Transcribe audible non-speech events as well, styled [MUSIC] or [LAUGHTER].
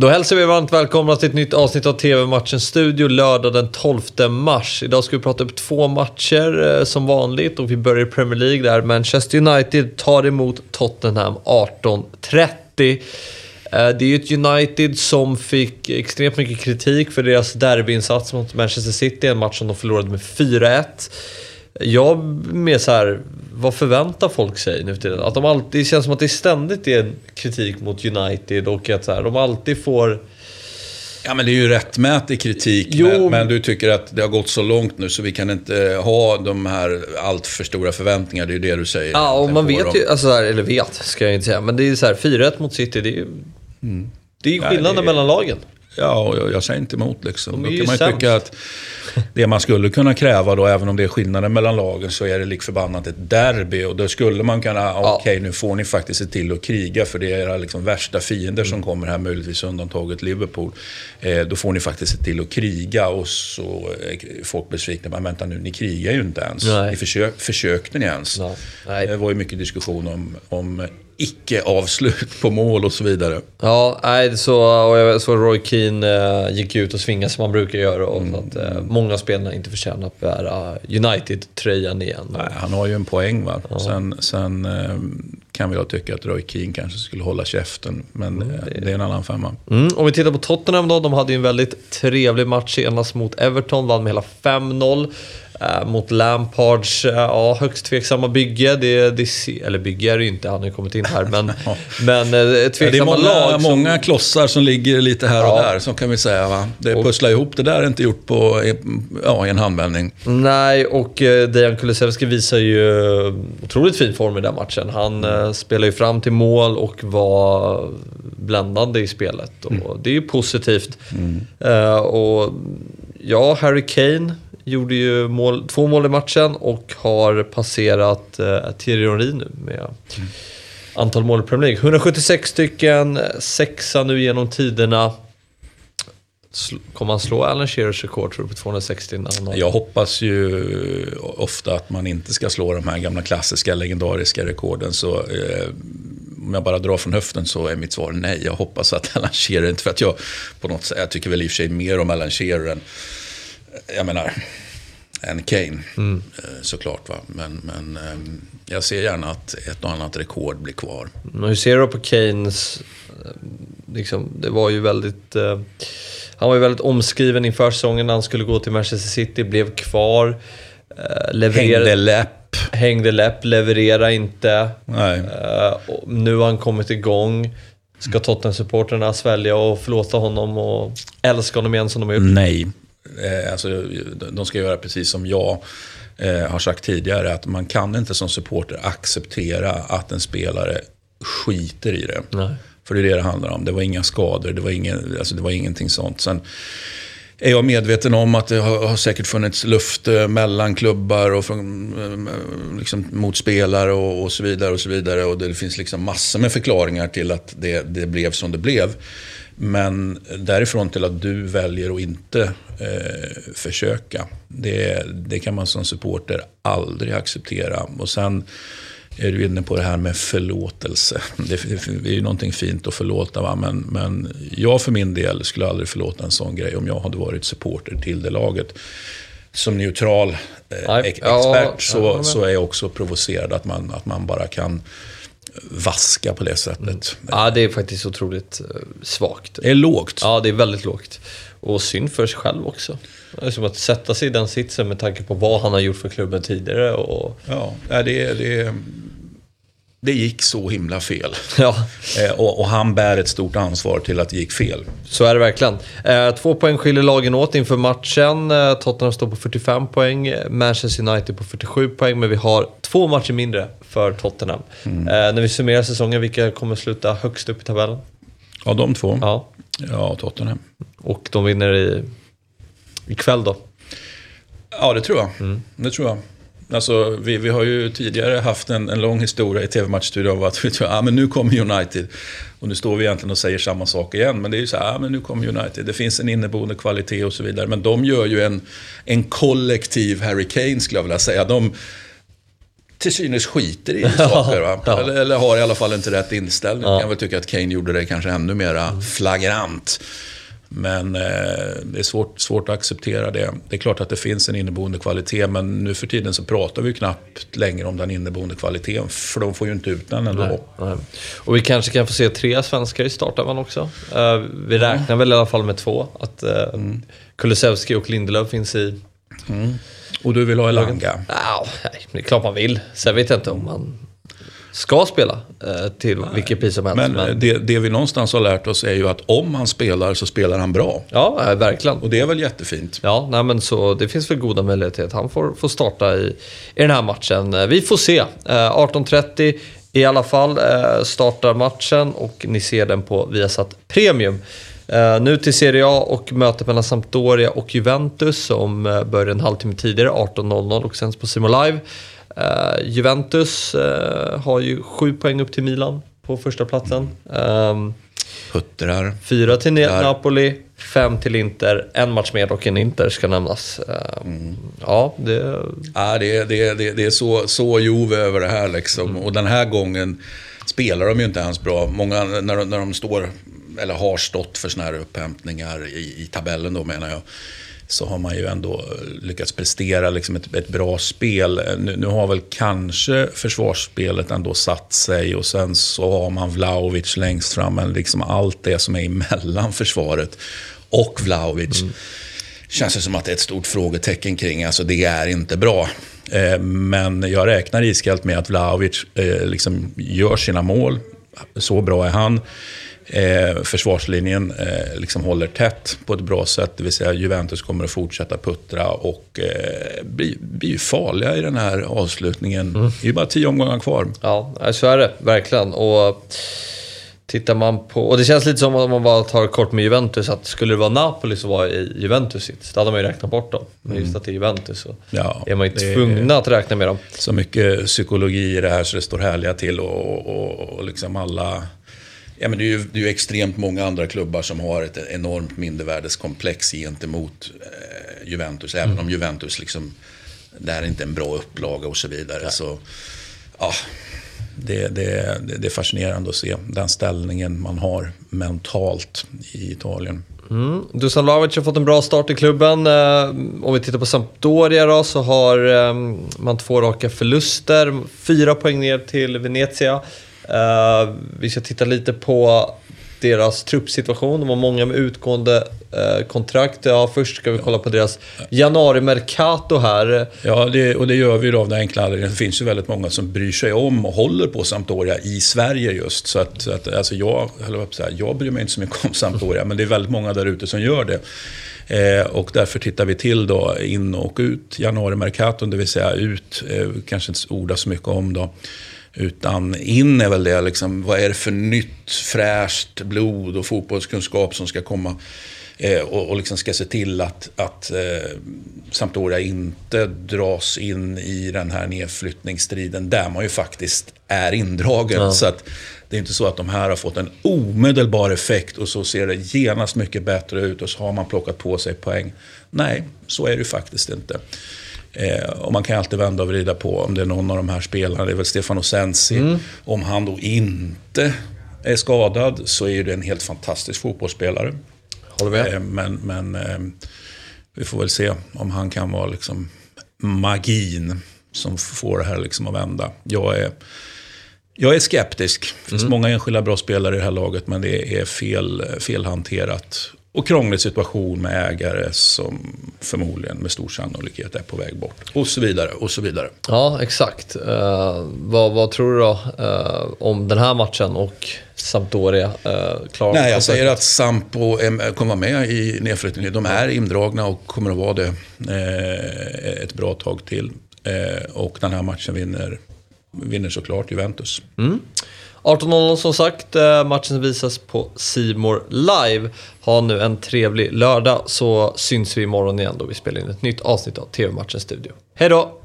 Då hälsar vi varmt välkomna till ett nytt avsnitt av TV-matchen Studio lördag den 12 mars. Idag ska vi prata upp två matcher eh, som vanligt och vi börjar i Premier League där Manchester United tar emot Tottenham 18.30. Eh, Det är ju ett United som fick extremt mycket kritik för deras derbyinsats mot Manchester City, en match som de förlorade med 4-1. Jag med så här, vad förväntar folk sig nu tiden? Att de alltid, det känns som att det ständigt är kritik mot United och att så här, de alltid får... Ja, men det är ju rättmätig kritik. Jo. Men, men du tycker att det har gått så långt nu så vi kan inte ha de här allt för stora förväntningar. Det är ju det du säger. Ja, och man vet dem. ju, alltså eller vet ska jag inte säga, men det är så här 4-1 mot City, det är ju... Det är ju Nej, skillnaden det är- mellan lagen. Ja, jag, jag säger inte emot liksom. Då kan man sämst. tycka att det man skulle kunna kräva då, även om det är skillnaden mellan lagen, så är det lik förbannat ett derby. Och då skulle man kunna, okej nu får ni faktiskt se till att kriga, för det är era liksom värsta fiender Mm. som kommer här, möjligtvis undantaget Liverpool. Eh, då får ni faktiskt se till att kriga. Och så är folk besvikna, men vänta nu, ni krigar ju inte ens. Nej. Ni försök, försökte ni ens? Ja, nej. Det var ju mycket diskussion om, om icke-avslut på mål och så vidare. Ja, nej, så, och jag såg Roy Keane eh, gick ut och svingade som man brukar göra. Och så att, eh, många spelare inte förtjänar att bära United-tröjan igen. Nej, han har ju en poäng va. Sen, sen eh, kan jag tycka att Roy Keane kanske skulle hålla käften. Men eh, det är en annan femma. Mm, om vi tittar på Tottenham då, de hade ju en väldigt trevlig match senast mot Everton, vann med hela 5-0. Eh, mot Lampards, eh, ja, högst tveksamma bygge. Det, det, eller bygge är det ju inte, han har ju kommit in här. Men, [LAUGHS] men eh, Ja, det är tveksamma många, lag. som- många klossar som ligger lite här och Ja. där, så kan vi säga. Va? Det Och- pusslar ihop, det där är inte gjort på ja, i en handvändning. Nej, och eh, Dejan Kulusevski visar ju otroligt fin form i den matchen. Han eh, spelar ju fram till mål och var bländande i spelet. Och Det är ju positivt. Eh, och ja, Harry Kane gjorde ju mål, två mål i matchen och har passerat eh, Thierry Henry nu med antal mål i Premier League. 176 stycken, sexa nu genom tiderna. Kommer han slå Alan Shearers rekord tror du på 260 när han har... Jag hoppas ju ofta att man inte ska slå de här gamla klassiska, legendariska rekorden. Så eh, om jag bara drar från höften så är mitt svar nej. Jag hoppas att Alan Shearer, inte för att jag på något sätt, jag tycker väl i och för sig mer om Alan Shearer än, jag menar, än Kane. Eh, såklart va. Men, men eh, jag ser gärna att ett och annat rekord blir kvar. Men hur ser du på Keynes? eh, Liksom, det var ju väldigt... Eh, han var ju väldigt omskriven inför säsongen när han skulle gå till Manchester City, blev kvar. Eh, levererade, Hängde läpp. hängde läpp, leverera inte. Nej. Eh, nu har han kommit igång. Ska Tottenham-supporterna svälja och förlåta honom och älska honom igen som de har gjort? Nej. Eh, alltså, de ska göra precis som jag eh, har sagt tidigare. Att man kan inte som supporter acceptera att en spelare skiter i det. Nej. För det är det det handlar om. Det var inga skador, det var, ingen, alltså det var ingenting sånt. Sen är jag medveten om att det har, har säkert funnits luft mellan klubbar och från, eh, liksom, mot spelare och, och så vidare. och så vidare. Och det finns liksom massor med förklaringar till att det, det blev som det blev. Men därifrån till att du väljer att inte eh, försöka. Det, det kan man som supporter aldrig acceptera. Och sen är du inne på det här med förlåtelse. Det, det är ju någonting fint att förlåta. Va? Men, men jag för min del skulle aldrig förlåta en sån grej om jag hade varit supporter till det laget. Som neutral eh, ja, expert ja, så, men- så är jag också provocerad att man, att man bara kan vaska på det sättet. Ja, det är faktiskt otroligt eh, svagt. Det är lågt. Ja, det är väldigt lågt. Och synd för sig själv också. Det är som att sätta sig i den sitsen med tanke på vad han har gjort för klubben tidigare. Och, Ja, det, det, det gick så himla fel. [LAUGHS] ja, Eh, och, och han bär ett stort ansvar till att det gick fel. så är det verkligen. Eh, två poäng skiljer lagen åt inför matchen. Eh, Tottenham står på 45 poäng, Manchester United på 47 poäng. Men vi har två matcher mindre för Tottenham. Eh, när vi summerar säsongen, vilka kommer sluta högst upp i tabellen? Ja, de två. Ja, Ja, Tottenham. och de vinner i, ikväll då. Ja, det tror jag. Det tror jag. Alltså, vi, vi har ju tidigare haft en, en lång historia i TV-matchstudion av att vi tror, ah, men nu kommer United. Och nu står vi egentligen och säger samma sak igen. Men det är ju så här, ah, men nu kommer United. Det finns en inneboende kvalitet och så vidare. Men de gör ju en, en kollektiv Harry Kane skulle jag vilja säga. De, till synes skiter i [LAUGHS] saker. Va? Ja. Eller, eller har i alla fall inte rätt inställning. Jag kan väl tycka att Kane gjorde det kanske ännu mera flagrant. Men eh, det är svårt, svårt att acceptera det. Det är klart att det finns en inneboende kvalitet, men nu för tiden så pratar vi knappt längre om den inneboende kvaliteten, för de får ju inte ut den ändå. Nej. Och vi kanske kan få se tre svenskar i startelvan också. Eh, vi räknar väl i alla fall med två. Att uh, Kulusevski och Lindelöf finns i... Och du vill ha Elanga? Ja, nej, det är klart man vill. Sen vet jag inte om man ska spela eh, till vilket pris som helst. Men, Men, Det, det vi någonstans har lärt oss är ju att om han spelar så spelar han bra. ja, eh, verkligen. Och det är väl jättefint. Ja, nej, men så det finns väl goda möjligheter att han får, får starta i, i den här matchen. Eh, Vi får se. Eh, 18.30 i alla fall eh, startar matchen och ni ser den på Viasat Premium. Eh, nu till Serie A och mötet mellan Sampdoria och Juventus som eh, börjar en halvtimme tidigare, 18.00 och sänds på Simon Live. Eh, Juventus eh, har ju sju poäng upp till Milan på första platsen. Ehm, Puttrar. Fyra till Där. Napoli, fem till Inter, en match mer och en Inter ska nämnas. Eh, Ja, det... Ja, det, är- det, det, det är så, så Juve över det här liksom. Och den här gången spelar de ju inte ens bra. Många, när de, när de står, eller har stått för såna här upphämtningar i, i tabellen då menar jag. Så har man ju ändå lyckats prestera liksom ett, ett bra spel. Nu, nu har väl kanske försvarsspelet ändå satt sig och sen så har man Vlahovic längst fram. Men liksom allt det som är emellan försvaret och Vlahovic känns det som att det är ett stort frågetecken kring. Alltså det är inte bra. Eh, Men jag räknar iskallt med att Vlahovic eh, liksom gör sina mål. Så bra är han. Eh, försvarslinjen eh, liksom håller tätt på ett bra sätt. Det vill säga Juventus kommer att fortsätta puttra och eh, bli, bli farliga i den här avslutningen. Det är ju bara tio omgångar kvar. Ja, så är det verkligen. Och tittar man på... Och det känns lite som om man bara tar kort med Juventus, att skulle det vara Napoli så var i Juventus sitt. Då hade man ju räknat bort dem. Men just att det är Juventus så Ja, är man ju tvungna att räkna med dem. så mycket psykologi i det här så det står härliga till och, och, och liksom alla... Ja, men det, är ju, det är ju extremt många andra klubbar som har ett enormt mindervärdeskomplex gentemot eh, Juventus. Även om Juventus liksom, det här är inte en bra upplaga och så vidare. Så, ja, det, det, det, är fascinerande att se den ställningen man har mentalt i Italien. Mm. Dusan Lavic har fått en bra start i klubben. Eh, om vi tittar på Sampdoria då, så har eh, man två raka förluster. Fyra poäng ner till Venezia. Eh, vi ska titta lite på deras truppsituation. De har många med utgående eh, kontrakt. Ja, först ska vi kolla på deras januari-mercato här. Ja, det, och det gör vi då av den enkla anledningen. Det finns ju väldigt många som bryr sig om och håller på Sampdoria i Sverige just. Så att, så att alltså jag, höll vad ska jag säga, jag bryr mig inte så mycket om [LAUGHS] Sampdoria, men det är väldigt många där ute som gör det. Eh, och därför tittar vi till då in och ut januari Mercato, det vill säga ut, eh, kanske inte orda så mycket om då. Utan in är väl det, liksom, vad är det för nytt, fräscht blod och fotbollskunskap som ska komma eh, och, och liksom ska se till att, att eh, Sampdoria inte dras in i den här nedflyttningsstriden där man ju faktiskt är indragen. Så att det är inte så att de här har fått en omedelbar effekt och så ser det genast mycket bättre ut och så har man plockat på sig poäng. Nej, så är det ju faktiskt inte. Eh, och man kan alltid vända och vrida på om det är någon av de här spelarna. Det är väl Stefano Sensi. Om han då inte är skadad så är det en helt fantastisk fotbollsspelare. Håller med? Eh, Men, men eh, vi får väl se om han kan vara liksom magin som får det här liksom att vända. Jag är, jag är skeptisk. Det finns många enskilda bra spelare i det här laget, men det är fel, felhanterat. Och krånglig situation med ägare som förmodligen med stor sannolikhet är på väg bort. Och så vidare, och så vidare. Ja, exakt. Eh, vad, vad tror du då eh, om den här matchen och Sampdoria? Klar Nej, jag säger att Sampo kommer vara med i nedflyttningen. De är indragna och kommer att vara det eh, ett bra tag till. Eh, och den här matchen vinner, vinner såklart Juventus. Mm. 18.00 som sagt, eh, matchen visas på Simor live. Ha nu en trevlig lördag så syns vi imorgon igen då vi spelar in ett nytt avsnitt av TV-matchens Studio. Hej då!